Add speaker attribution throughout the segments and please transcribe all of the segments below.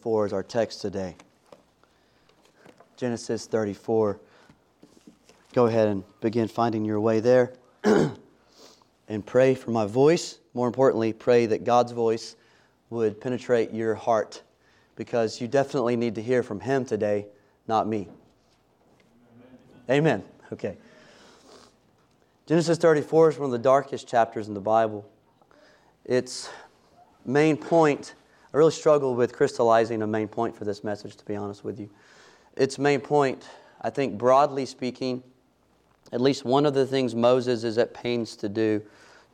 Speaker 1: 4 is our text today. Genesis 34. Go ahead and begin finding your way there. and pray for my voice. More importantly, pray that God's voice would penetrate your heart because you definitely need to hear from Him today, not me. Amen. Amen. Okay. Genesis 34 is one of the darkest chapters in the Bible. Its main point, I really struggled with crystallizing a main point for this message, to be honest with you. Its main point, I think, broadly speaking, at least one of the things Moses is at pains to do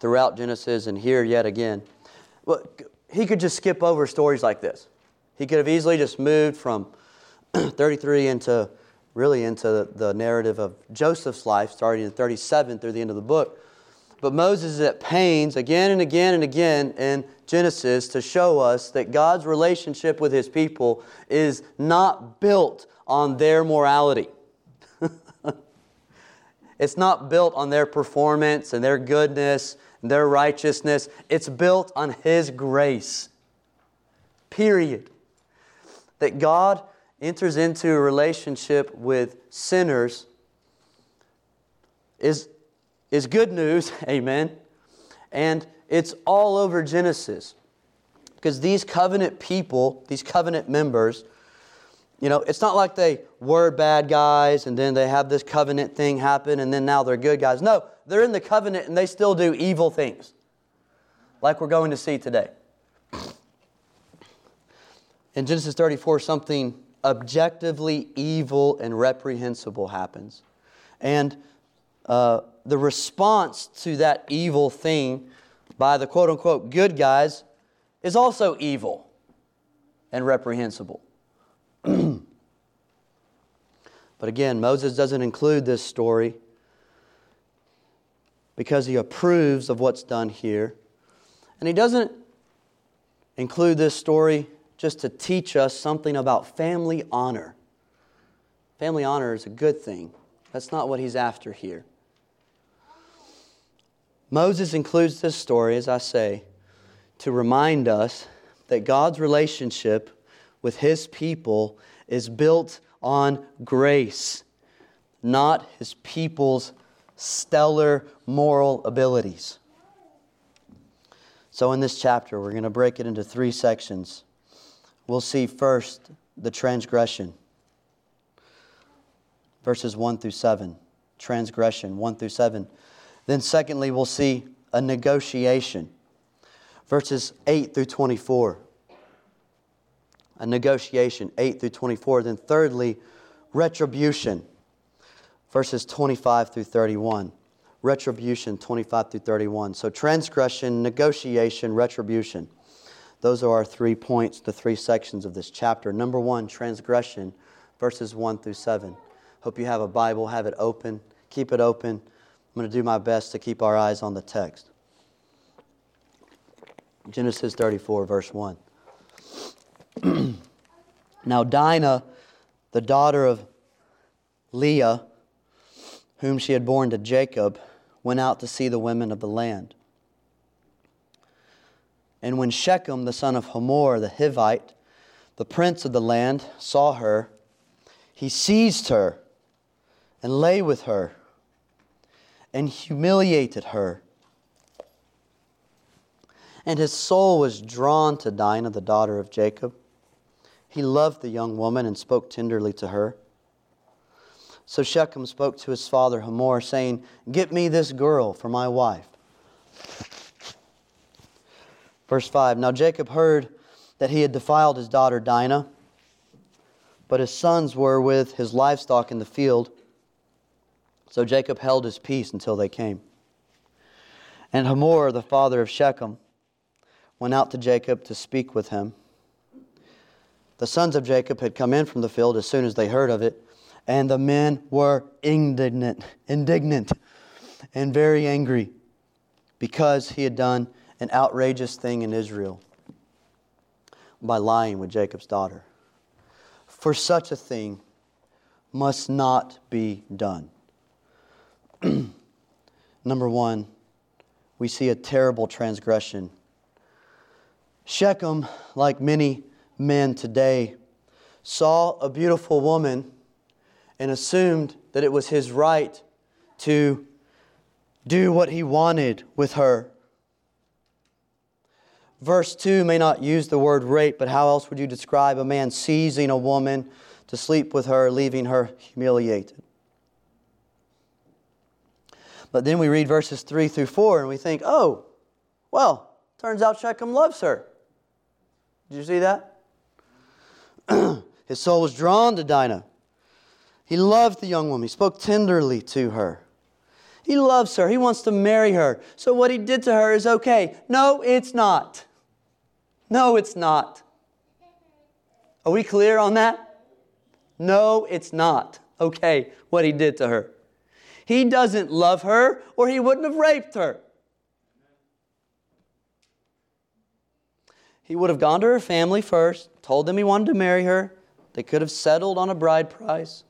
Speaker 1: throughout Genesis and here yet again. Well, he could just skip over stories like this. He could have easily just moved from 33 into really into the narrative of Joseph's life, starting in 37 through the end of the book. But Moses is at pains again and again and again in Genesis to show us that God's relationship with his people is not built on their morality. it's not built on their performance and their goodness and their righteousness. It's built on his grace. Period. That God enters into a relationship with sinners is, is good news, amen. And it's all over Genesis. Because these covenant people, these covenant members, you know, it's not like they were bad guys and then they have this covenant thing happen and then now they're good guys. No, they're in the covenant and they still do evil things, like we're going to see today. In Genesis 34, something objectively evil and reprehensible happens. And uh, the response to that evil thing by the quote unquote good guys is also evil and reprehensible. but again, Moses doesn't include this story because he approves of what's done here. And he doesn't include this story just to teach us something about family honor. Family honor is a good thing. That's not what he's after here. Moses includes this story, as I say, to remind us that God's relationship with his people is built on grace, not his people's stellar moral abilities. So, in this chapter, we're going to break it into three sections we'll see first the transgression. Verses 1 through 7. Transgression, 1 through 7. Then, secondly, we'll see a negotiation. Verses 8 through 24. A negotiation, 8 through 24. Then, thirdly, retribution. Verses 25 through 31. Retribution, 25 through 31. So, transgression, negotiation, retribution. Those are our three points, the three sections of this chapter. Number one, transgression, verses 1 through 7. Hope you have a Bible, have it open, keep it open. I'm going to do my best to keep our eyes on the text. Genesis 34, verse 1. now, Dinah, the daughter of Leah, whom she had borne to Jacob, went out to see the women of the land. And when Shechem, the son of Hamor the Hivite, the prince of the land, saw her, he seized her and lay with her and humiliated her. And his soul was drawn to Dinah, the daughter of Jacob. He loved the young woman and spoke tenderly to her. So Shechem spoke to his father Hamor, saying, Get me this girl for my wife. Verse 5 Now Jacob heard that he had defiled his daughter Dinah, but his sons were with his livestock in the field. So Jacob held his peace until they came. And Hamor, the father of Shechem, went out to Jacob to speak with him. The sons of Jacob had come in from the field as soon as they heard of it, and the men were indignant, indignant, and very angry because he had done an outrageous thing in Israel by lying with Jacob's daughter. For such a thing must not be done. Number one, we see a terrible transgression. Shechem, like many men today saw a beautiful woman and assumed that it was his right to do what he wanted with her. Verse 2 may not use the word rape, but how else would you describe a man seizing a woman to sleep with her, leaving her humiliated? But then we read verses 3 through 4 and we think, oh, well, turns out Shechem loves her. Did you see that? His soul was drawn to Dinah. He loved the young woman. He spoke tenderly to her. He loves her. He wants to marry her. So what he did to her is okay. No, it's not. No, it's not. Are we clear on that? No, it's not. Okay, what he did to her. He doesn't love her, or he wouldn't have raped her. He would have gone to her family first, told them he wanted to marry her. They could have settled on a bride price.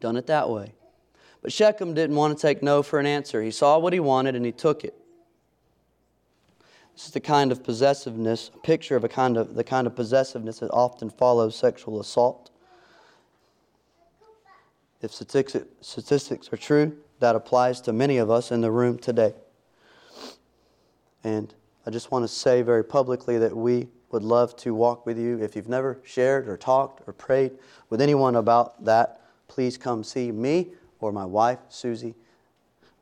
Speaker 1: Done it that way. But Shechem didn't want to take no for an answer. He saw what he wanted and he took it. This is the kind of possessiveness, a picture of a kind of the kind of possessiveness that often follows sexual assault. If statistics are true, that applies to many of us in the room today. And I just want to say very publicly that we would love to walk with you. If you've never shared or talked or prayed with anyone about that, please come see me or my wife, Susie,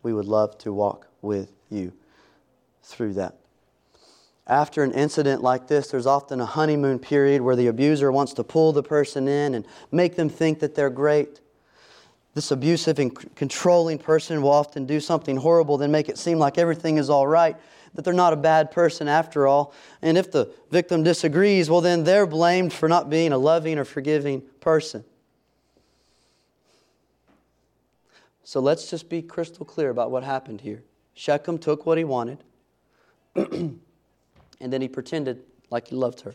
Speaker 1: we would love to walk with you through that. After an incident like this, there's often a honeymoon period where the abuser wants to pull the person in and make them think that they're great. This abusive and controlling person will often do something horrible, then make it seem like everything is all right, that they're not a bad person after all. And if the victim disagrees, well, then they're blamed for not being a loving or forgiving person. So let's just be crystal clear about what happened here. Shechem took what he wanted, and then he pretended like he loved her.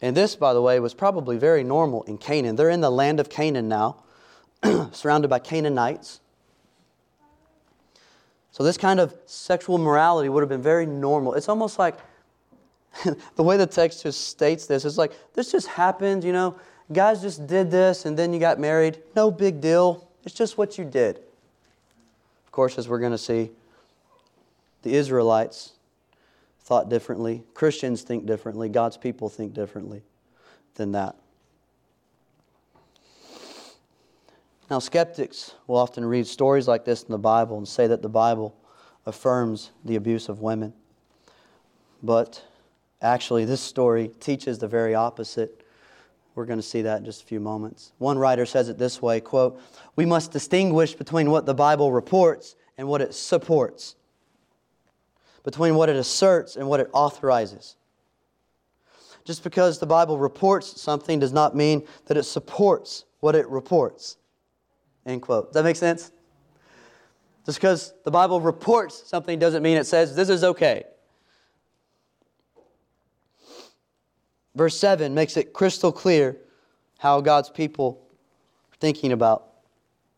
Speaker 1: And this, by the way, was probably very normal in Canaan. They're in the land of Canaan now, surrounded by Canaanites. So, this kind of sexual morality would have been very normal. It's almost like the way the text just states this is like this just happened, you know guys just did this and then you got married. No big deal. It's just what you did. Of course, as we're going to see, the Israelites thought differently. Christians think differently. God's people think differently than that. Now, skeptics will often read stories like this in the Bible and say that the Bible affirms the abuse of women. But actually, this story teaches the very opposite. We're going to see that in just a few moments. One writer says it this way, quote, "We must distinguish between what the Bible reports and what it supports. Between what it asserts and what it authorizes. Just because the Bible reports something does not mean that it supports what it reports." End quote. Does that make sense? Just because the Bible reports something doesn't mean it says this is okay. Verse 7 makes it crystal clear how God's people are thinking about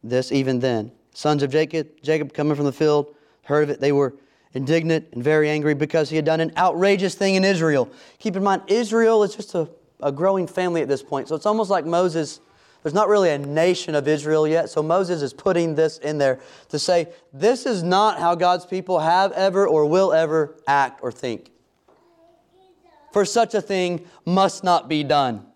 Speaker 1: this even then. Sons of Jacob, Jacob coming from the field, heard of it. They were indignant and very angry because he had done an outrageous thing in Israel. Keep in mind, Israel is just a, a growing family at this point. So it's almost like Moses, there's not really a nation of Israel yet. So Moses is putting this in there to say, this is not how God's people have ever or will ever act or think for such a thing must not be done.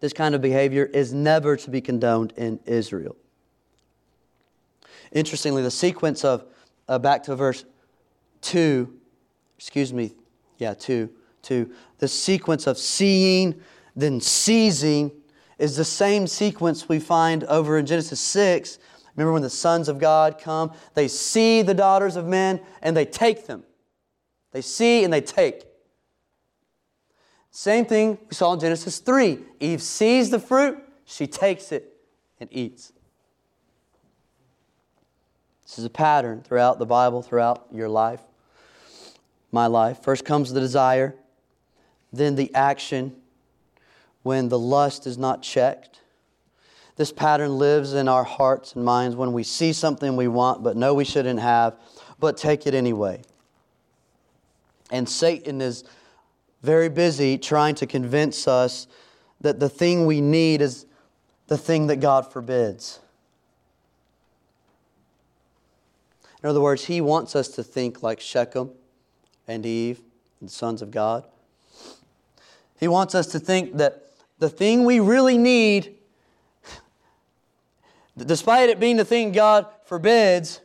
Speaker 1: This kind of behavior is never to be condoned in Israel. Interestingly, the sequence of, uh, back to verse 2, excuse me, yeah, 2, 2, the sequence of seeing, then seizing, is the same sequence we find over in Genesis 6. Remember when the sons of God come? They see the daughters of men and they take them. They see and they take. Same thing we saw in Genesis 3. Eve sees the fruit, she takes it and eats. This is a pattern throughout the Bible, throughout your life, my life. First comes the desire, then the action when the lust is not checked. This pattern lives in our hearts and minds when we see something we want but know we shouldn't have but take it anyway. And Satan is very busy trying to convince us that the thing we need is the thing that God forbids. In other words, he wants us to think like Shechem and Eve, the sons of God. He wants us to think that the thing we really need, despite it being the thing God forbids,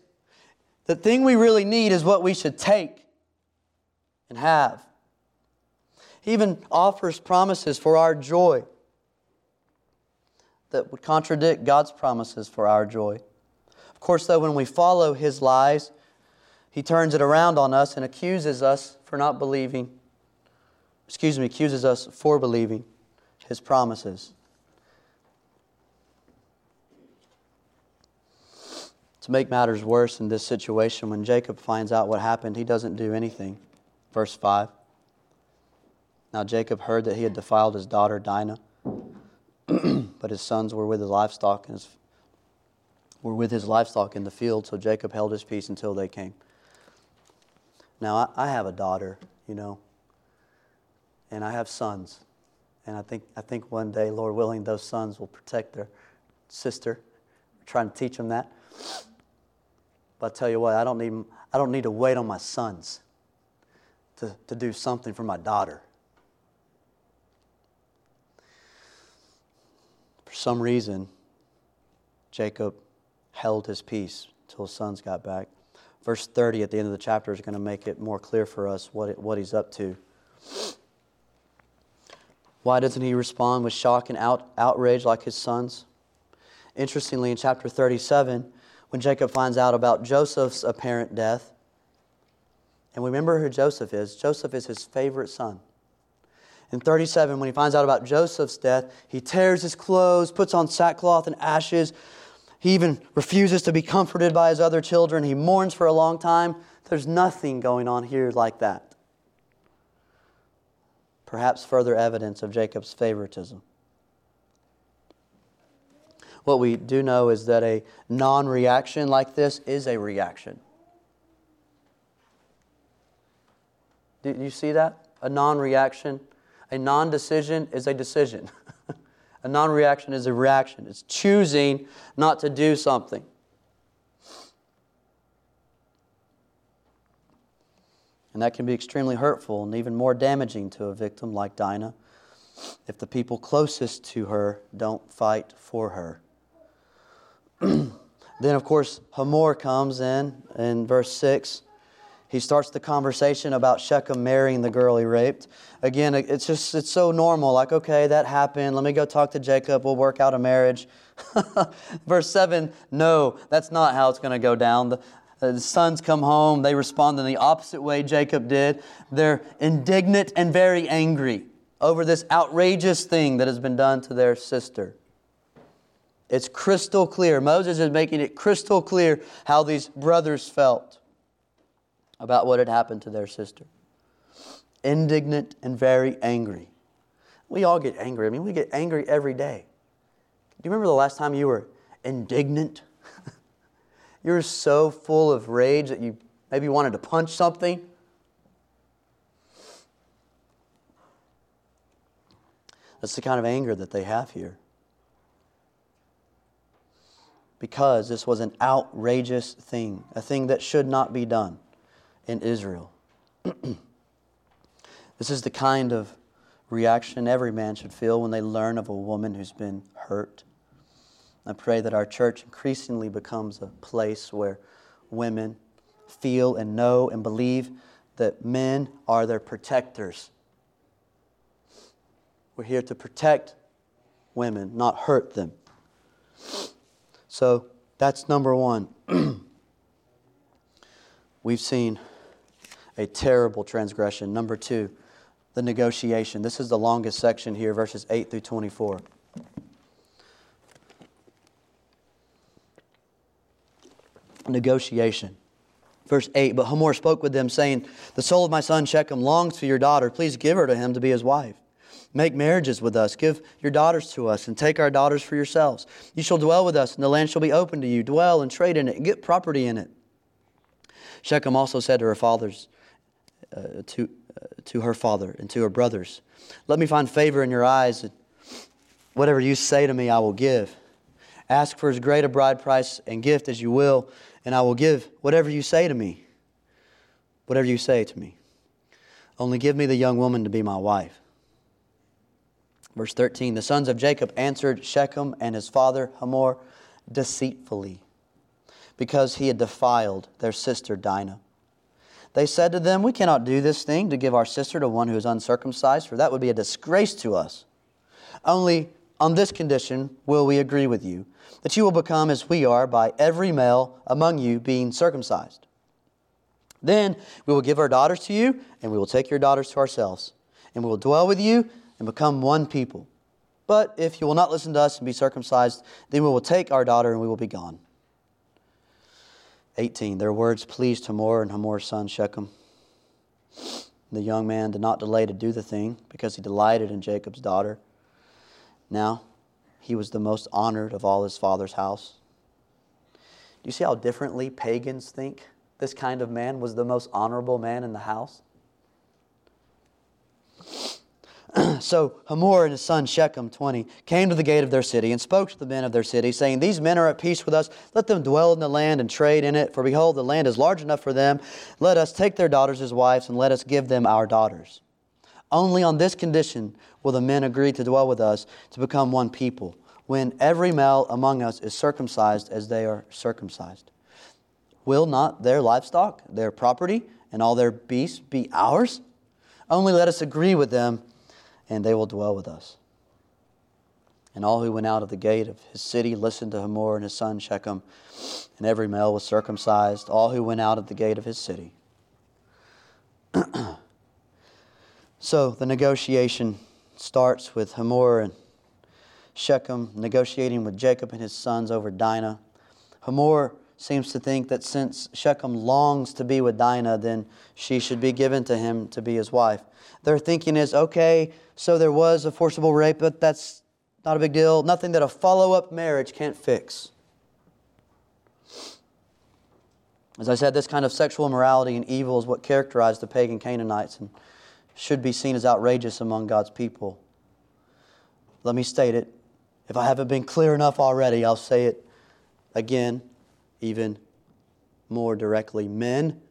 Speaker 1: the thing we really need is what we should take and have. He even offers promises for our joy that would contradict God's promises for our joy. Of course, though, when we follow his lies, he turns it around on us and accuses us for not believing, excuse me, accuses us for believing his promises. To make matters worse in this situation, when Jacob finds out what happened, he doesn't do anything. Verse 5. Now Jacob heard that he had defiled his daughter Dinah, but his sons were with his livestock and his were with his livestock in the field, so Jacob held his peace until they came. Now, I, I have a daughter, you know, and I have sons. And I think, I think one day, Lord willing, those sons will protect their sister. We're trying to teach them that. But I tell you what, I don't need, I don't need to wait on my sons to, to do something for my daughter. For some reason, Jacob held his peace until his sons got back. Verse 30 at the end of the chapter is going to make it more clear for us what, it, what he's up to. Why doesn't he respond with shock and out, outrage like his sons? Interestingly, in chapter 37, when Jacob finds out about Joseph's apparent death, and remember who Joseph is Joseph is his favorite son. In 37, when he finds out about Joseph's death, he tears his clothes, puts on sackcloth and ashes, he even refuses to be comforted by his other children. He mourns for a long time. There's nothing going on here like that. Perhaps further evidence of Jacob's favoritism. What we do know is that a non reaction like this is a reaction. Do you see that? A non reaction. A non decision is a decision. A non reaction is a reaction, it's choosing not to do something. And that can be extremely hurtful and even more damaging to a victim like Dinah if the people closest to her don't fight for her. then, of course, Hamor comes in in verse 6 he starts the conversation about Shechem marrying the girl he raped. Again, it's just, it's so normal. Like, okay, that happened. Let me go talk to Jacob. We'll work out a marriage. Verse 7 no, that's not how it's going to go down. The, uh, the sons come home. They respond in the opposite way Jacob did. They're indignant and very angry over this outrageous thing that has been done to their sister. It's crystal clear. Moses is making it crystal clear how these brothers felt about what had happened to their sister. Indignant and very angry. We all get angry. I mean, we get angry every day. Do you remember the last time you were indignant? you were so full of rage that you maybe wanted to punch something. That's the kind of anger that they have here. Because this was an outrageous thing, a thing that should not be done in Israel. this is the kind of reaction every man should feel when they learn of a woman who's been hurt. I pray that our church increasingly becomes a place where women feel and know and believe that men are their protectors. We're here to protect women, not hurt them. So that's number one. We've seen a terrible transgression. Number two, the negotiation. This is the longest section here, verses 8 through 24. Negotiation. Verse 8 But Hamor spoke with them, saying, The soul of my son Shechem longs for your daughter. Please give her to him to be his wife. Make marriages with us. Give your daughters to us, and take our daughters for yourselves. You shall dwell with us, and the land shall be open to you. Dwell and trade in it, and get property in it. Shechem also said to her fathers, uh, to, uh, to her father and to her brothers, Let me find favor in your eyes. And Whatever you say to me, I will give. Ask for as great a bride price and gift as you will, and I will give whatever you say to me. Whatever you say to me. Only give me the young woman to be my wife. Verse 13 The sons of Jacob answered Shechem and his father Hamor deceitfully, because he had defiled their sister Dinah. They said to them, We cannot do this thing to give our sister to one who is uncircumcised, for that would be a disgrace to us. Only on this condition will we agree with you, that you will become as we are by every male among you being circumcised. Then we will give our daughters to you, and we will take your daughters to ourselves, and we will dwell with you and become one people. But if you will not listen to us and be circumcised, then we will take our daughter and we will be gone. 18. Their words pleased Hamor and Hamor's son Shechem. The young man did not delay to do the thing because he delighted in Jacob's daughter. Now, he was the most honored of all his father's house. Do you see how differently pagans think? this kind of man was the most honorable man in the house? so Hamor and his son Shechem, 20, came to the gate of their city and spoke to the men of their city, saying, These men are at peace with us. Let them dwell in the land and trade in it. For behold, the land is large enough for them. Let us take their daughters as wives, and let us give them our daughters. Only on this condition will the men agree to dwell with us to become one people, when every male among us is circumcised as they are circumcised. Will not their livestock, their property, and all their beasts be ours? Only let us agree with them, and they will dwell with us. And all who went out of the gate of his city listened to Hamor and his son Shechem, and every male was circumcised, all who went out of the gate of his city. so the negotiation starts with Hamor and Shechem negotiating with Jacob and his sons over Dinah. Hamor seems to think that since Shechem longs to be with Dinah, then she should be given to him to be his wife. Their thinking is okay, so there was a forcible rape, but that's not a big deal. Nothing that a follow up marriage can't fix. As I said, this kind of sexual immorality and evil is what characterized the pagan Canaanites and should be seen as outrageous among God's people. Let me state it. If I haven't been clear enough already, I'll say it again even more directly. Men,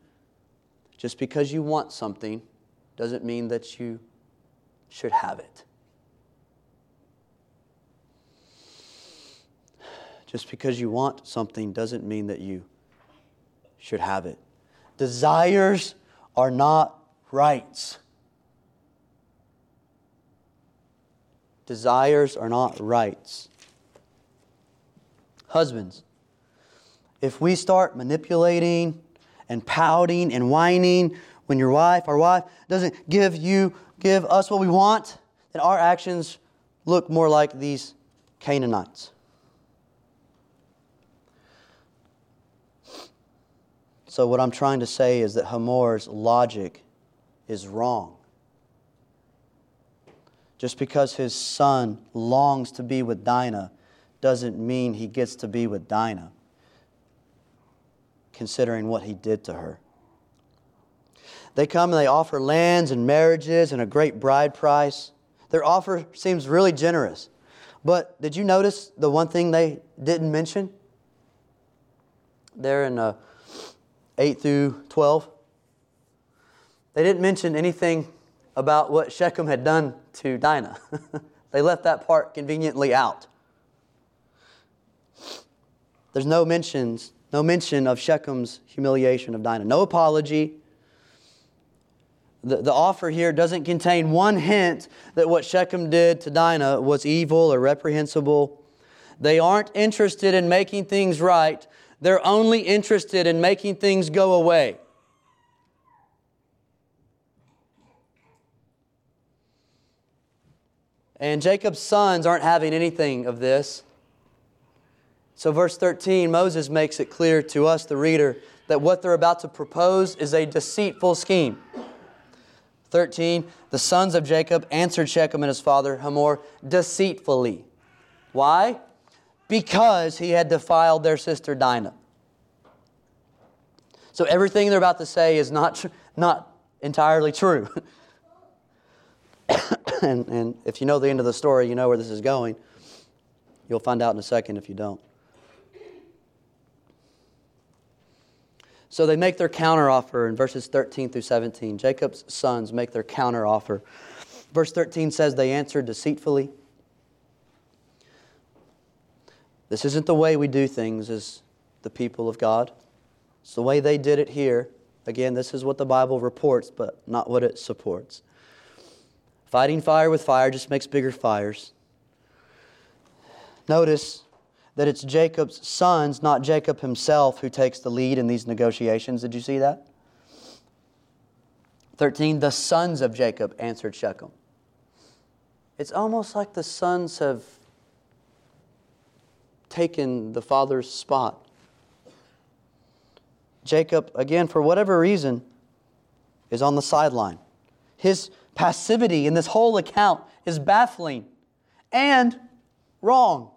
Speaker 1: just because you want something doesn't mean that you should have it. Just because you want something doesn't mean that you should have it. Desires are not rights. Desires are not rights. Husbands, if we start manipulating and pouting and whining when your wife, our wife, doesn't give you, give us what we want, then our actions look more like these Canaanites. So, what I'm trying to say is that Hamor's logic is wrong. Just because his son longs to be with Dinah doesn't mean he gets to be with Dinah considering what he did to her. They come and they offer lands and marriages and a great bride price. Their offer seems really generous. But did you notice the one thing they didn't mention? There in uh, 8 through 12. They didn't mention anything about what Shechem had done to Dinah. they left that part conveniently out. There's no mentions no mention of Shechem's humiliation of Dinah. No apology. The, the offer here doesn't contain one hint that what Shechem did to Dinah was evil or reprehensible. They aren't interested in making things right, they're only interested in making things go away. And Jacob's sons aren't having anything of this. So, verse 13, Moses makes it clear to us, the reader, that what they're about to propose is a deceitful scheme. 13, the sons of Jacob answered Shechem and his father Hamor deceitfully. Why? Because he had defiled their sister Dinah. So everything they're about to say is not, tr- not entirely true. and, and if you know the end of the story, you know where this is going. You'll find out in a second if you don't. So they make their counteroffer in verses 13 through 17. Jacob's sons make their counteroffer. Verse 13 says they answered deceitfully. This isn't the way we do things as the people of God. It's the way they did it here. Again, this is what the Bible reports, but not what it supports. Fighting fire with fire just makes bigger fires. Notice that it's Jacob's sons, not Jacob himself, who takes the lead in these negotiations. Did you see that? 13, the sons of Jacob answered Shechem. It's almost like the sons have taken the father's spot. Jacob, again, for whatever reason, is on the sideline. His passivity in this whole account is baffling and wrong.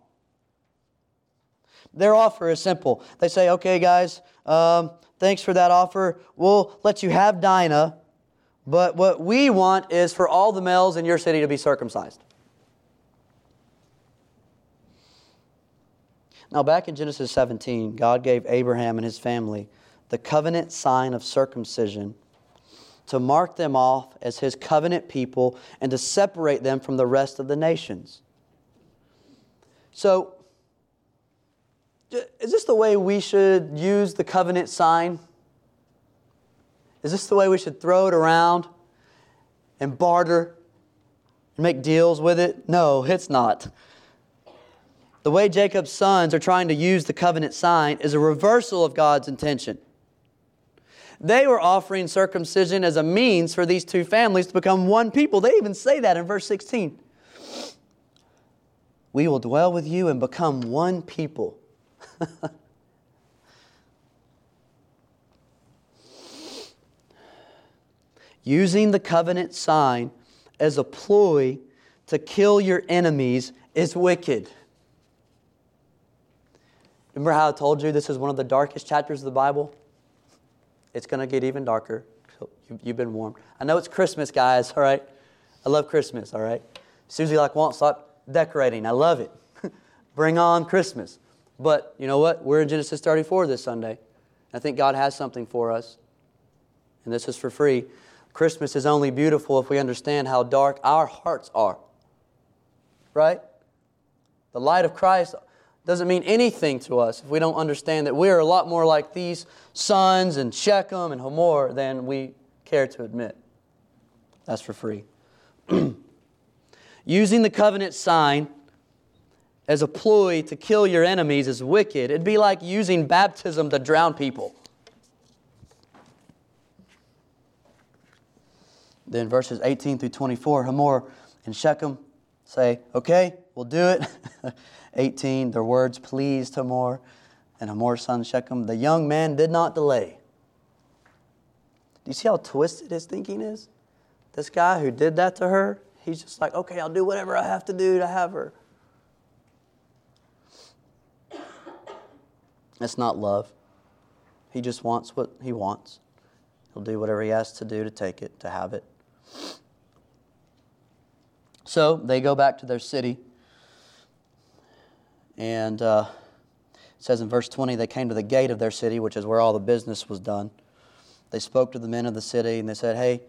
Speaker 1: Their offer is simple. They say, okay, guys, um, thanks for that offer. We'll let you have Dinah, but what we want is for all the males in your city to be circumcised. Now, back in Genesis 17, God gave Abraham and his family the covenant sign of circumcision to mark them off as his covenant people and to separate them from the rest of the nations. So, is this the way we should use the covenant sign? Is this the way we should throw it around and barter and make deals with it? No, it's not. The way Jacob's sons are trying to use the covenant sign is a reversal of God's intention. They were offering circumcision as a means for these two families to become one people. They even say that in verse 16. We will dwell with you and become one people. Using the covenant sign as a ploy to kill your enemies is wicked. Remember how I told you this is one of the darkest chapters of the Bible? It's going to get even darker. You've been warned. I know it's Christmas, guys, all right? I love Christmas, all right? Susie like won't stop decorating. I love it. Bring on Christmas. But you know what? We're in Genesis 34 this Sunday. I think God has something for us. And this is for free. Christmas is only beautiful if we understand how dark our hearts are. Right? The light of Christ doesn't mean anything to us if we don't understand that we are a lot more like these sons and Shechem and Hamor than we care to admit. That's for free. Using the covenant sign as a ploy to kill your enemies is wicked. It'd be like using baptism to drown people. Then verses 18 through 24, Hamor and Shechem say, Okay, we'll do it. 18, their words pleased Hamor and Hamor's son Shechem. The young man did not delay. Do you see how twisted his thinking is? This guy who did that to her, he's just like, okay, I'll do whatever I have to do to have her. That's not love. He just wants what he wants. He'll do whatever he has to do to take it, to have it. So they go back to their city. And uh, it says in verse 20, they came to the gate of their city, which is where all the business was done. They spoke to the men of the city and they said, Hey,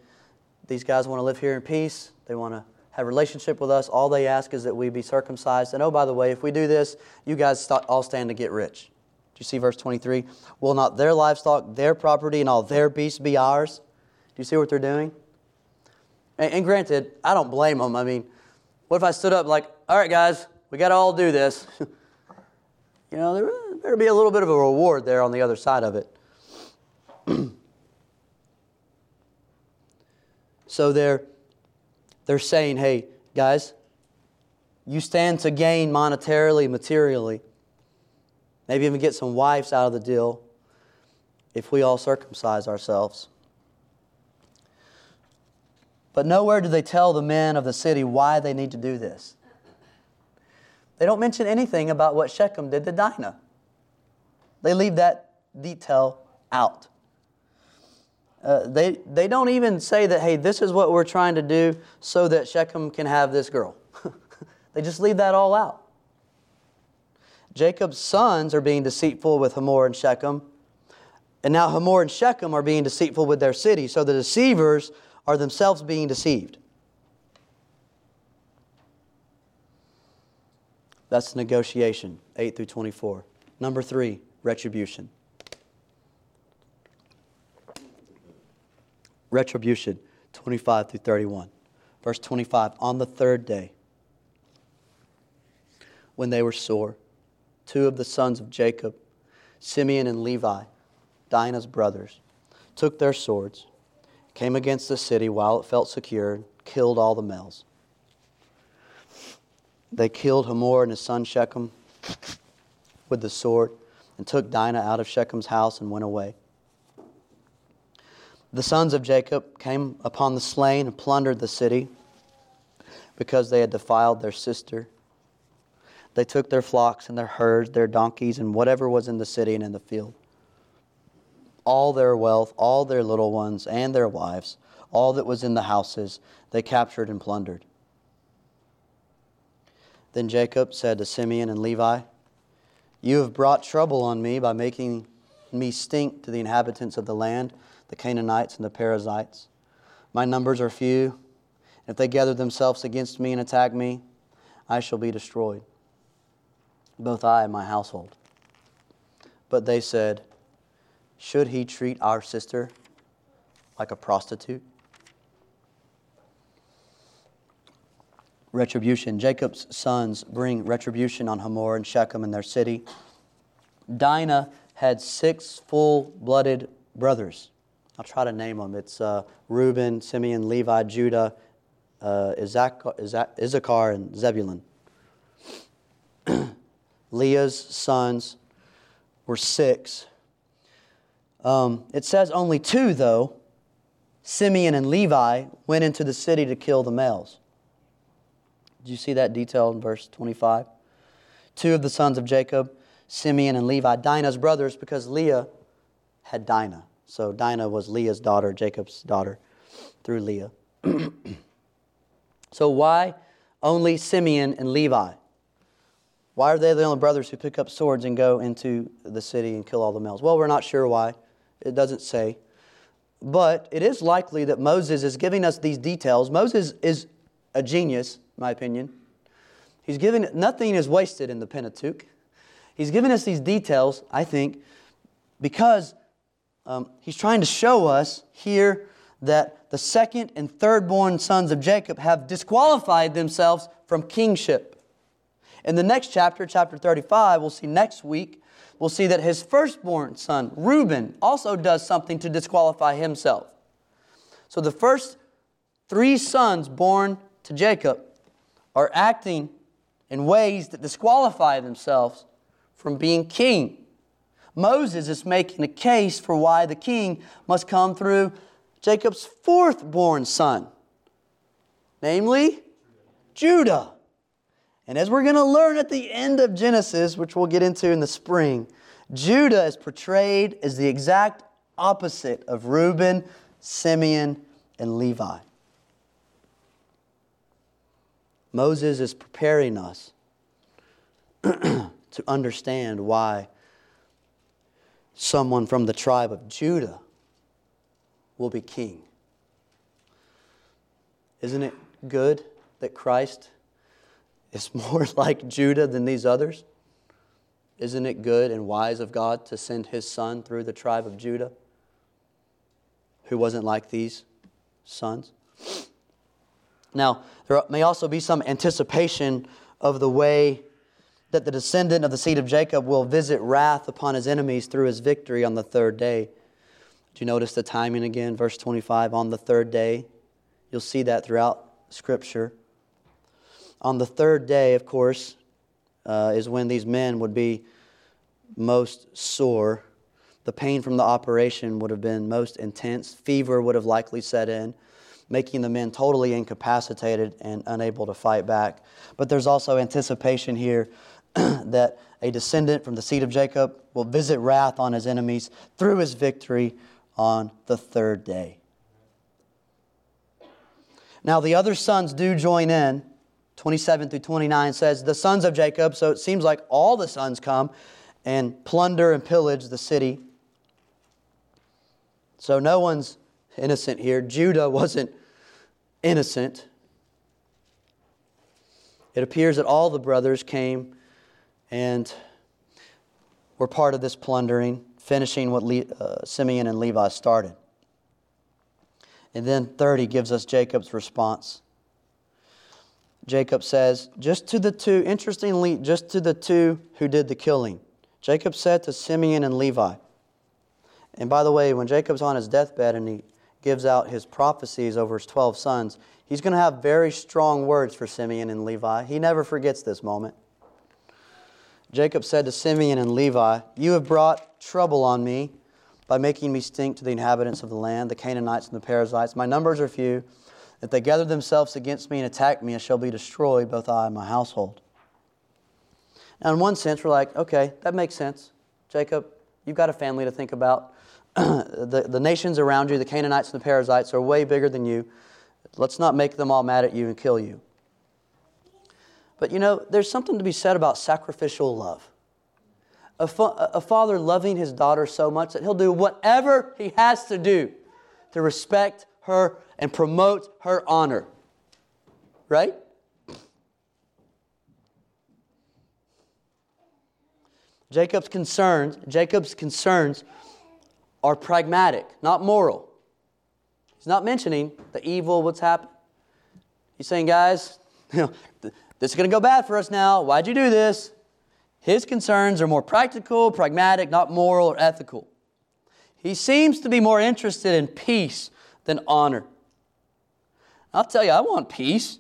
Speaker 1: these guys want to live here in peace. They want to have a relationship with us. All they ask is that we be circumcised. And oh, by the way, if we do this, you guys all stand to get rich you see verse 23? Will not their livestock, their property, and all their beasts be ours? Do you see what they're doing? And, and granted, I don't blame them. I mean, what if I stood up like, all right, guys, we got to all do this? you know, there better be a little bit of a reward there on the other side of it. so they're, they're saying, hey, guys, you stand to gain monetarily, materially. Maybe even get some wives out of the deal if we all circumcise ourselves. But nowhere do they tell the men of the city why they need to do this. They don't mention anything about what Shechem did to Dinah. They leave that detail out. Uh, they, they don't even say that, hey, this is what we're trying to do so that Shechem can have this girl. they just leave that all out. Jacob's sons are being deceitful with Hamor and Shechem. And now Hamor and Shechem are being deceitful with their city. So the deceivers are themselves being deceived. That's negotiation, 8 through 24. Number three, retribution. Retribution, 25 through 31. Verse 25 On the third day, when they were sore, two of the sons of Jacob, Simeon and Levi, Dinah's brothers, took their swords, came against the city while it felt secure, killed all the males. They killed Hamor and his son Shechem with the sword and took Dinah out of Shechem's house and went away. The sons of Jacob came upon the slain and plundered the city because they had defiled their sister. They took their flocks and their herds, their donkeys, and whatever was in the city and in the field. All their wealth, all their little ones, and their wives, all that was in the houses, they captured and plundered. Then Jacob said to Simeon and Levi, You have brought trouble on me by making me stink to the inhabitants of the land, the Canaanites and the Perizzites. My numbers are few. If they gather themselves against me and attack me, I shall be destroyed, both I and my household. But they said, Should he treat our sister like a prostitute? retribution. Jacob's sons bring retribution on Hamor and Shechem and their city. Dinah had six full blooded brothers. I'll try to name them. It's uh, Reuben, Simeon, Levi, Judah, uh, Issachar, and Zebulun. Leah's sons were six. Um, it says only two, though, Simeon and Levi, went into the city to kill the males. Did you see that detail in verse 25? Two of the sons of Jacob, Simeon and Levi, Dinah's brothers, because Leah had Dinah. So Dinah was Leah's daughter, Jacob's daughter, through Leah. so why only Simeon and Levi? Why are they the only brothers who pick up swords and go into the city and kill all the males? Well, we're not sure why. It doesn't say. But it is likely that Moses is giving us these details. Moses is a genius my opinion. He's given, nothing is wasted in the Pentateuch. He's giving us these details, I think, because um, he's trying to show us here that the second and third born sons of Jacob have disqualified themselves from kingship. In the next chapter, chapter 35, we'll see next week, we'll see that his firstborn son, Reuben, also does something to disqualify himself. So the first three sons born to Jacob are acting in ways that disqualify themselves from being king. Moses is making a case for why the king must come through Jacob's fourth born son, namely Judah. And as we're going to learn at the end of Genesis, which we'll get into in the spring, Judah is portrayed as the exact opposite of Reuben, Simeon, and Levi. Moses is preparing us to understand why someone from the tribe of Judah will be king. Isn't it good that Christ is more like Judah than these others? Isn't it good and wise of God to send his son through the tribe of Judah who wasn't like these sons? Now, there may also be some anticipation of the way that the descendant of the seed of Jacob will visit wrath upon his enemies through his victory on the third day. Do you notice the timing again? Verse 25 on the third day. You'll see that throughout Scripture. On the third day, of course, uh, is when these men would be most sore. The pain from the operation would have been most intense. Fever would have likely set in making the men totally incapacitated and unable to fight back. But there's also anticipation here that a descendant from the seed of Jacob will visit wrath on his enemies through his victory on the third day. Now, the other sons do join in. 27 through 29 says, The sons of Jacob, so it seems like all the sons come and plunder and pillage the city. So no one's innocent here. Judah wasn't innocent. It appears that all the brothers came and were part of this plundering, finishing what Le- uh, Simeon and Levi started. And then 30 gives us Jacob's response. Jacob says, just to the two, interestingly, just to the two who did the killing. Jacob said to Simeon and Levi, and by the way, when Jacob's on his deathbed and he gives out his prophecies over his 12 sons, he's going to have very strong words for Simeon and Levi. He never forgets this moment. Jacob said to Simeon and Levi, You have brought trouble on me by making me stink to the inhabitants of the land, the Canaanites and the Perizzites. My numbers are few. If they gather themselves against me and attack me, I shall be destroyed, both I and my household. Now, in one sense, we're like, okay, that makes sense. Jacob, you've got a family to think about. the, the nations around you, the Canaanites and the Perizzites, are way bigger than you. Let's not make them all mad at you and kill you. But you know, there's something to be said about sacrificial love. A, fa- a father loving his daughter so much that he'll do whatever he has to do to respect her and promote her honor. Right? Jacob's concerns, Jacob's concerns are pragmatic, not moral. He's not mentioning the evil, what's happened. He's saying, guys, you know, this is going to go bad for us now. Why'd you do this? His concerns are more practical, pragmatic, not moral or ethical. He seems to be more interested in peace than honor. I'll tell you, I want peace.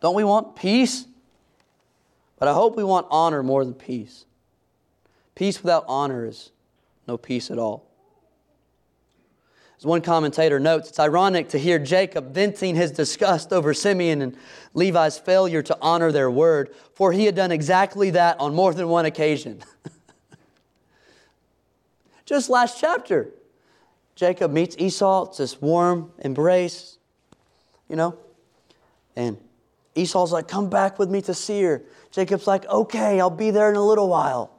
Speaker 1: Don't we want peace? But I hope we want honor more than peace. Peace without honor is no peace at all. As one commentator notes, it's ironic to hear Jacob venting his disgust over Simeon and Levi's failure to honor their word, for he had done exactly that on more than one occasion. Just last chapter, Jacob meets Esau. It's this warm embrace, you know. And Esau's like, Come back with me to Seir. Jacob's like, Okay, I'll be there in a little while.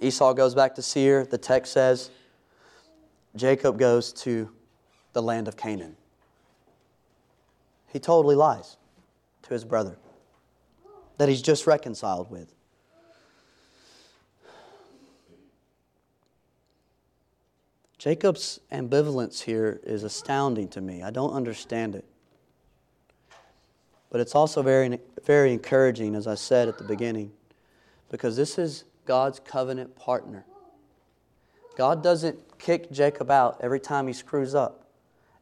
Speaker 1: Esau goes back to Seir. The text says Jacob goes to the land of Canaan. He totally lies to his brother that he's just reconciled with. Jacob's ambivalence here is astounding to me. I don't understand it. But it's also very, very encouraging, as I said at the beginning, because this is God's covenant partner. God doesn't kick Jacob out every time he screws up.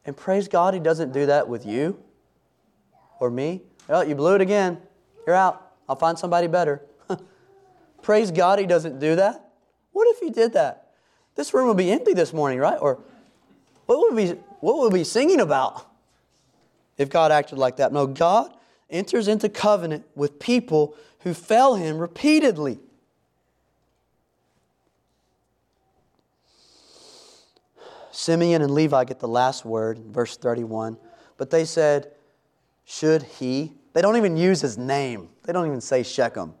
Speaker 1: And praise God, he doesn't do that with you or me. Well, you blew it again. You're out. I'll find somebody better. praise God, he doesn't do that. What if he did that? This room would be empty this morning, right? Or what would we, what would we be singing about if God acted like that? No, God enters into covenant with people who fail him repeatedly. Simeon and Levi get the last word, verse 31. But they said, Should he? They don't even use his name, they don't even say Shechem.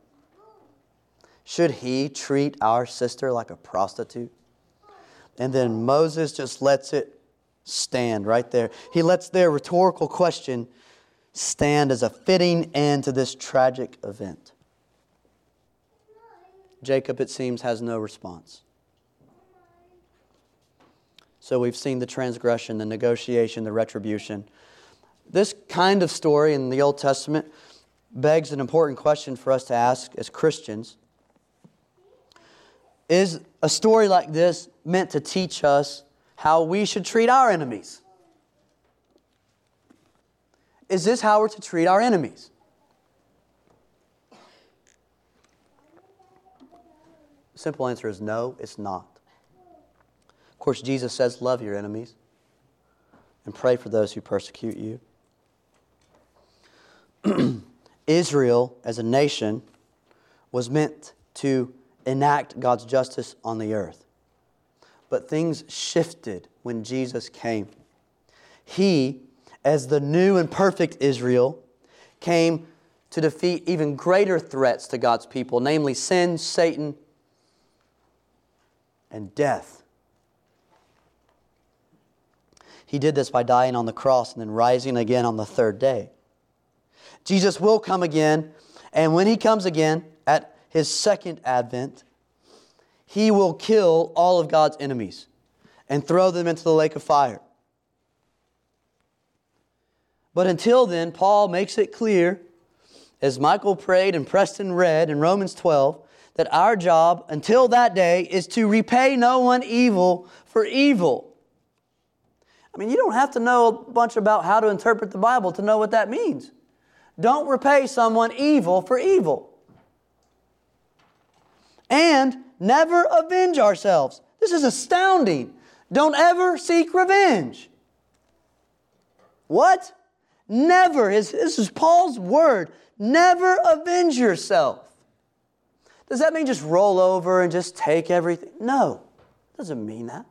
Speaker 1: Should he treat our sister like a prostitute? And then Moses just lets it stand right there. He lets their rhetorical question stand as a fitting end to this tragic event. Jacob, it seems, has no response. So we've seen the transgression, the negotiation, the retribution. This kind of story in the Old Testament begs an important question for us to ask as Christians. Is a story like this meant to teach us how we should treat our enemies? Is this how we're to treat our enemies? The simple answer is no, it's not. Of course, Jesus says, Love your enemies and pray for those who persecute you. Israel, as a nation, was meant to enact God's justice on the earth. But things shifted when Jesus came. He, as the new and perfect Israel, came to defeat even greater threats to God's people, namely sin, Satan, and death. He did this by dying on the cross and then rising again on the third day. Jesus will come again, and when he comes again at his second advent, he will kill all of God's enemies and throw them into the lake of fire. But until then, Paul makes it clear, as Michael prayed and Preston read in Romans 12, that our job until that day is to repay no one evil for evil. I mean, you don't have to know a bunch about how to interpret the Bible to know what that means. Don't repay someone evil for evil. And never avenge ourselves. This is astounding. Don't ever seek revenge. What? Never. This is Paul's word. Never avenge yourself. Does that mean just roll over and just take everything? No, doesn't mean that.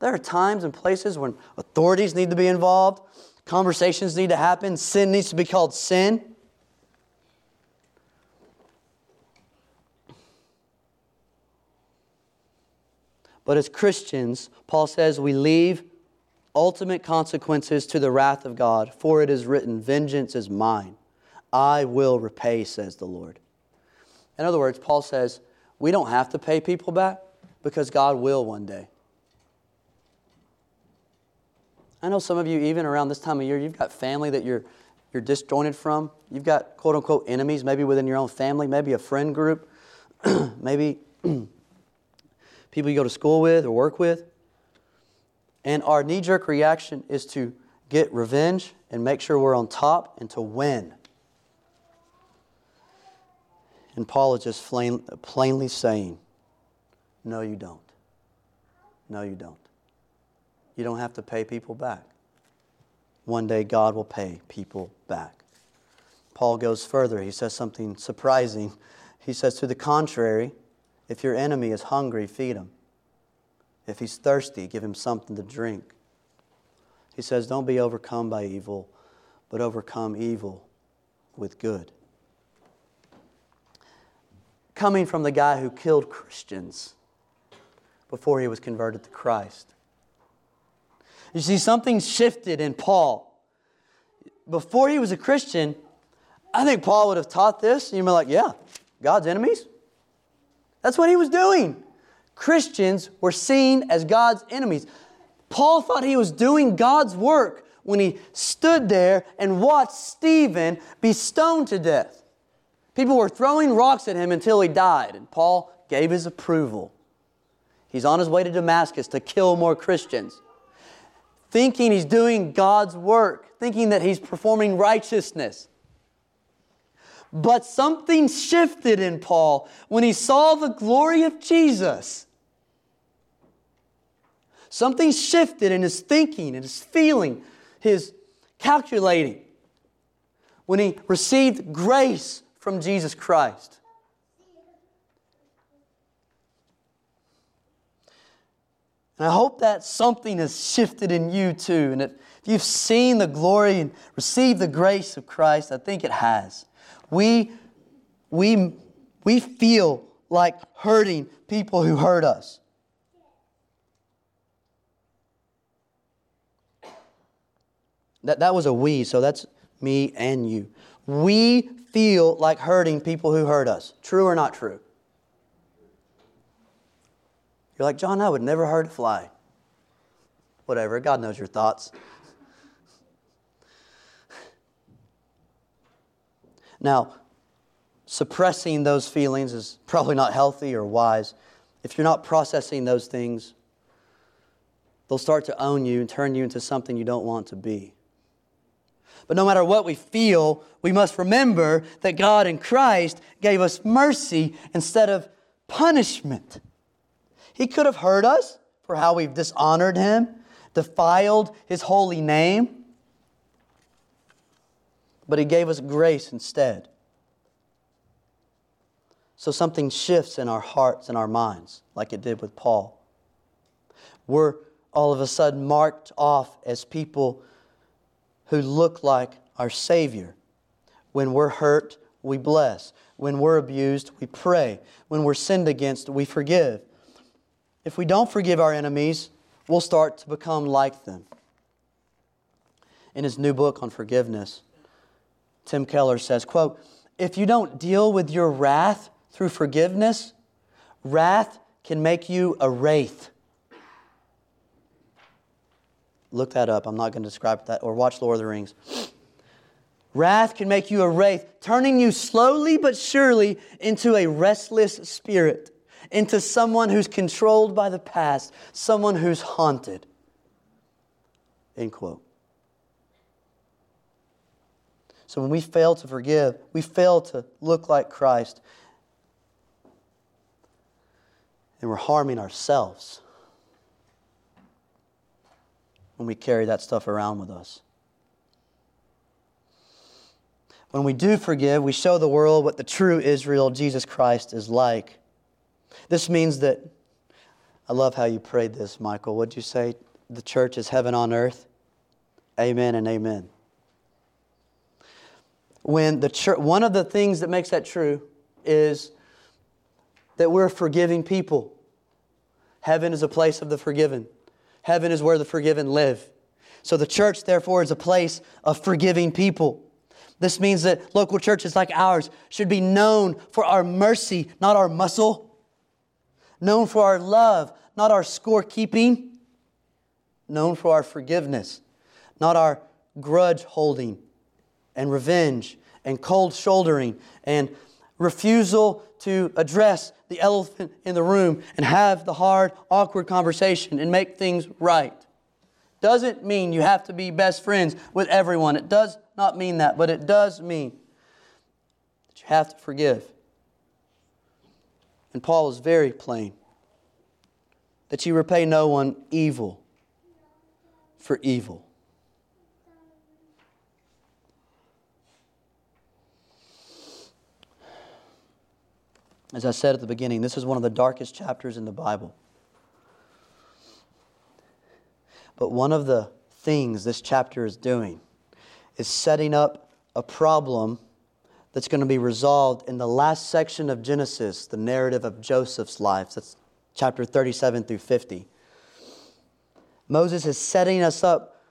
Speaker 1: There are times and places when authorities need to be involved, conversations need to happen, sin needs to be called sin. But as Christians, Paul says we leave ultimate consequences to the wrath of God, for it is written, Vengeance is mine. I will repay, says the Lord. In other words, Paul says, we don't have to pay people back because God will one day. I know some of you, even around this time of year, you've got family that you're, you're disjointed from. You've got quote unquote enemies, maybe within your own family, maybe a friend group, maybe people you go to school with or work with. And our knee jerk reaction is to get revenge and make sure we're on top and to win. And Paul is just plain, plainly saying, No, you don't. No, you don't. You don't have to pay people back. One day God will pay people back. Paul goes further. He says something surprising. He says, To the contrary, if your enemy is hungry, feed him. If he's thirsty, give him something to drink. He says, Don't be overcome by evil, but overcome evil with good coming from the guy who killed Christians before he was converted to Christ. You see, something shifted in Paul. Before he was a Christian, I think Paul would have taught this, and you'd be like, yeah, God's enemies? That's what he was doing. Christians were seen as God's enemies. Paul thought he was doing God's work when he stood there and watched Stephen be stoned to death. People were throwing rocks at him until he died, and Paul gave his approval. He's on his way to Damascus to kill more Christians, thinking he's doing God's work, thinking that he's performing righteousness. But something shifted in Paul when he saw the glory of Jesus. Something shifted in his thinking, in his feeling, his calculating. When he received grace from Jesus Christ. And I hope that something has shifted in you too. And if you've seen the glory and received the grace of Christ, I think it has. We, we, we feel like hurting people who hurt us. That, that was a we, so that's me and you. We feel like hurting people who hurt us. True or not true? You're like, John, I would never hurt a fly. Whatever, God knows your thoughts. Now, suppressing those feelings is probably not healthy or wise. If you're not processing those things, they'll start to own you and turn you into something you don't want to be. But no matter what we feel, we must remember that God in Christ gave us mercy instead of punishment. He could have hurt us for how we've dishonored Him, defiled His holy name, but He gave us grace instead. So something shifts in our hearts and our minds, like it did with Paul. We're all of a sudden marked off as people who look like our Savior. When we're hurt, we bless. When we're abused, we pray. When we're sinned against, we forgive. If we don't forgive our enemies, we'll start to become like them. In his new book on forgiveness, Tim Keller says, quote, if you don't deal with your wrath through forgiveness, wrath can make you a wraith. Look that up. I'm not going to describe that. Or watch Lord of the Rings. Wrath can make you a wraith, turning you slowly but surely into a restless spirit, into someone who's controlled by the past, someone who's haunted. End quote. So when we fail to forgive, we fail to look like Christ, and we're harming ourselves when we carry that stuff around with us. When we do forgive, we show the world what the true Israel, Jesus Christ, is like. This means that, I love how you prayed this, Michael. What'd you say? The church is heaven on earth? Amen and amen. When the church, one of the things that makes that true is that we're forgiving people. Heaven is a place of the forgiven. Heaven is where the forgiven live. So the church, therefore, is a place of forgiving people. This means that local churches like ours should be known for our mercy, not our muscle, known for our love, not our scorekeeping, known for our forgiveness, not our grudge holding and revenge and cold shouldering and refusal to address the elephant in the room and have the hard, awkward conversation and make things right. Doesn't mean you have to be best friends with everyone. It does not mean that, but it does mean that you have to forgive. And Paul is very plain that you repay no one evil for evil. As I said at the beginning, this is one of the darkest chapters in the Bible. But one of the things this chapter is doing is setting up a problem that's going to be resolved in the last section of Genesis, the narrative of Joseph's life. That's chapter 37 through 50. Moses is setting us up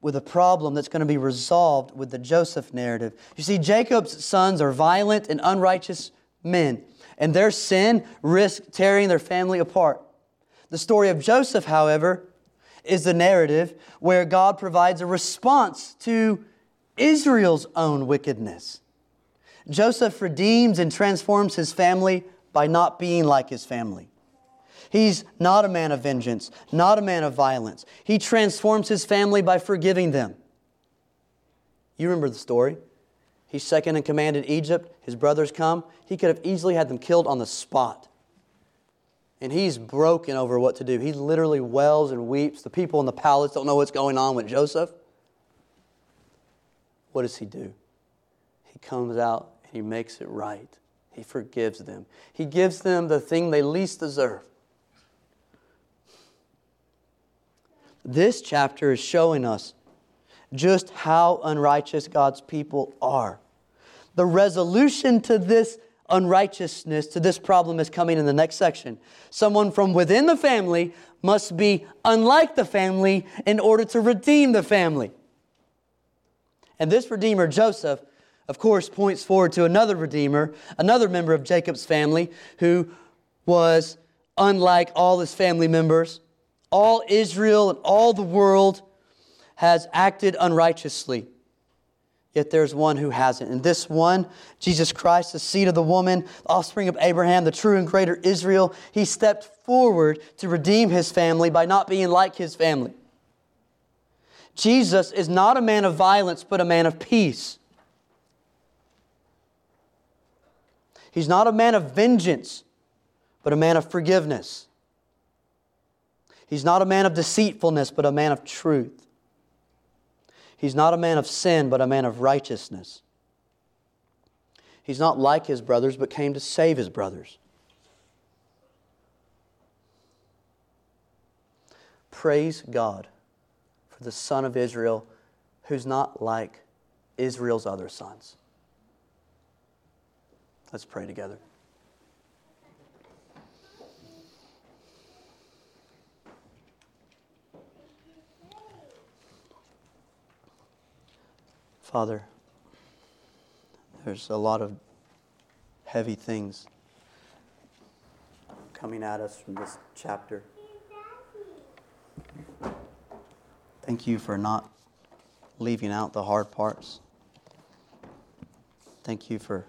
Speaker 1: with a problem that's going to be resolved with the Joseph narrative. You see, Jacob's sons are violent and unrighteous men, and their sin risked tearing their family apart. The story of Joseph, however, is the narrative where God provides a response to Israel's own wickedness. Joseph redeems and transforms his family by not being like his family. He's not a man of vengeance, not a man of violence. He transforms his family by forgiving them. You remember the story. He's second in command in Egypt. His brothers come. He could have easily had them killed on the spot. And he's broken over what to do. He literally wails and weeps. The people in the palace don't know what's going on with Joseph. What does he do? He comes out and he makes it right. He forgives them. He gives them the thing they least deserve. This chapter is showing us just how unrighteous God's people are. The resolution to this unrighteousness to this problem is coming in the next section. Someone from within the family must be unlike the family in order to redeem the family. And this Redeemer, Joseph, of course, points forward to another Redeemer, another member of Jacob's family who was unlike all his family members. All Israel and all the world has acted unrighteously yet there's one who hasn't. And this one, Jesus Christ, the seed of the woman, the offspring of Abraham, the true and greater Israel, he stepped forward to redeem his family by not being like his family. Jesus is not a man of violence, but a man of peace. He's not a man of vengeance, but a man of forgiveness. He's not a man of deceitfulness, but a man of truth. He's not a man of sin, but a man of righteousness. He's not like his brothers, but came to save his brothers. Praise God for the Son of Israel who's not like Israel's other sons. Let's pray together. Father, there's a lot of heavy things coming at us from this chapter. Thank you for not leaving out the hard parts. Thank you for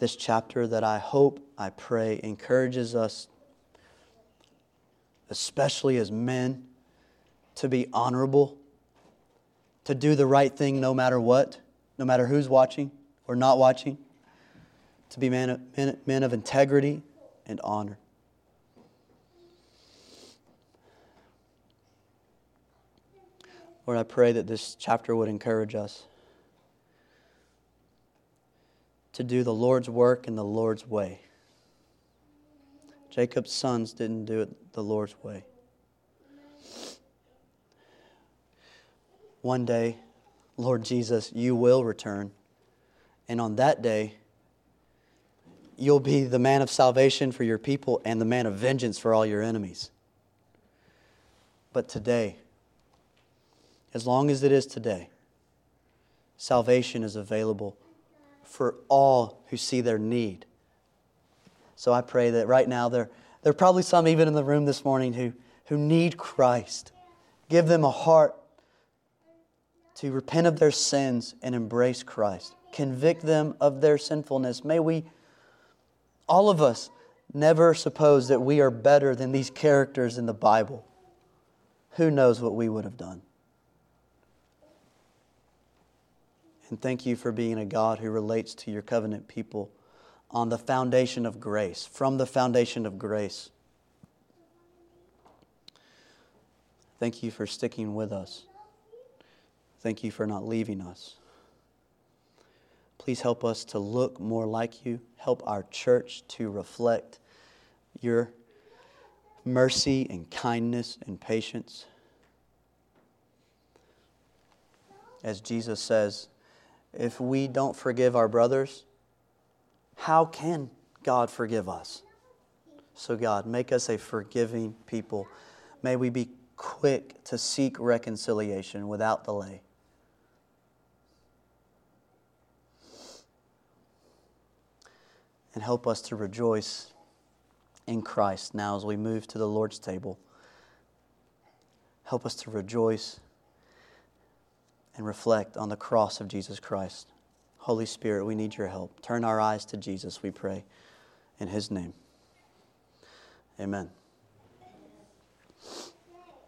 Speaker 1: this chapter that I hope, I pray, encourages us, especially as men, to be honorable, to do the right thing no matter what, no matter who's watching or not watching, to be men of, men, men of integrity and honor. Lord, I pray that this chapter would encourage us to do the Lord's work in the Lord's way. Jacob's sons didn't do it the Lord's way. One day, Lord Jesus, you will return. And on that day, you'll be the man of salvation for your people and the man of vengeance for all your enemies. But today, as long as it is today, salvation is available for all who see their need. So I pray that right now there, there are probably some even in the room this morning who, who need Christ. Give them a heart to repent of their sins and embrace Christ. Convict them of their sinfulness. May we, all of us, never suppose that we are better than these characters in the Bible. Who knows what we would have done? And thank you for being a God who relates to your covenant people on the foundation of grace, from the foundation of grace. Thank you for sticking with us. Thank you for not leaving us. Please help us to look more like you. Help our church to reflect your mercy and kindness and patience. As Jesus says, if we don't forgive our brothers, how can God forgive us? So, God, make us a forgiving people. May we be quick to seek reconciliation without delay. And help us to rejoice in Christ now as we move to the Lord's table. Help us to rejoice and reflect on the cross of Jesus Christ. Holy Spirit, we need your help. Turn our eyes to Jesus, we pray. In his name. Amen.